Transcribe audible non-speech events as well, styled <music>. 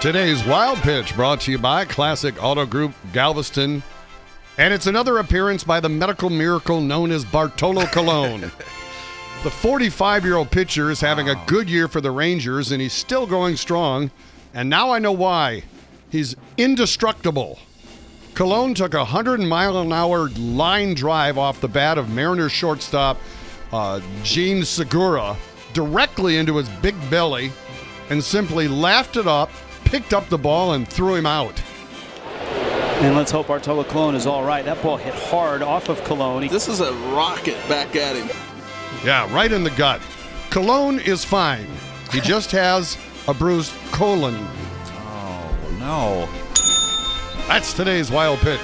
Today's Wild Pitch brought to you by Classic Auto Group Galveston. And it's another appearance by the medical miracle known as Bartolo Colon. <laughs> the 45 year old pitcher is having a good year for the Rangers, and he's still going strong. And now I know why. He's indestructible. Colon took a 100 mile an hour line drive off the bat of Mariners shortstop uh, Jean Segura directly into his big belly and simply laughed it up, picked up the ball, and threw him out. And let's hope Bartolo Colon is all right. That ball hit hard off of Colon. This is a rocket back at him. Yeah, right in the gut. Colon is fine. He just has a bruised colon. Oh, no. That's today's wild pitch.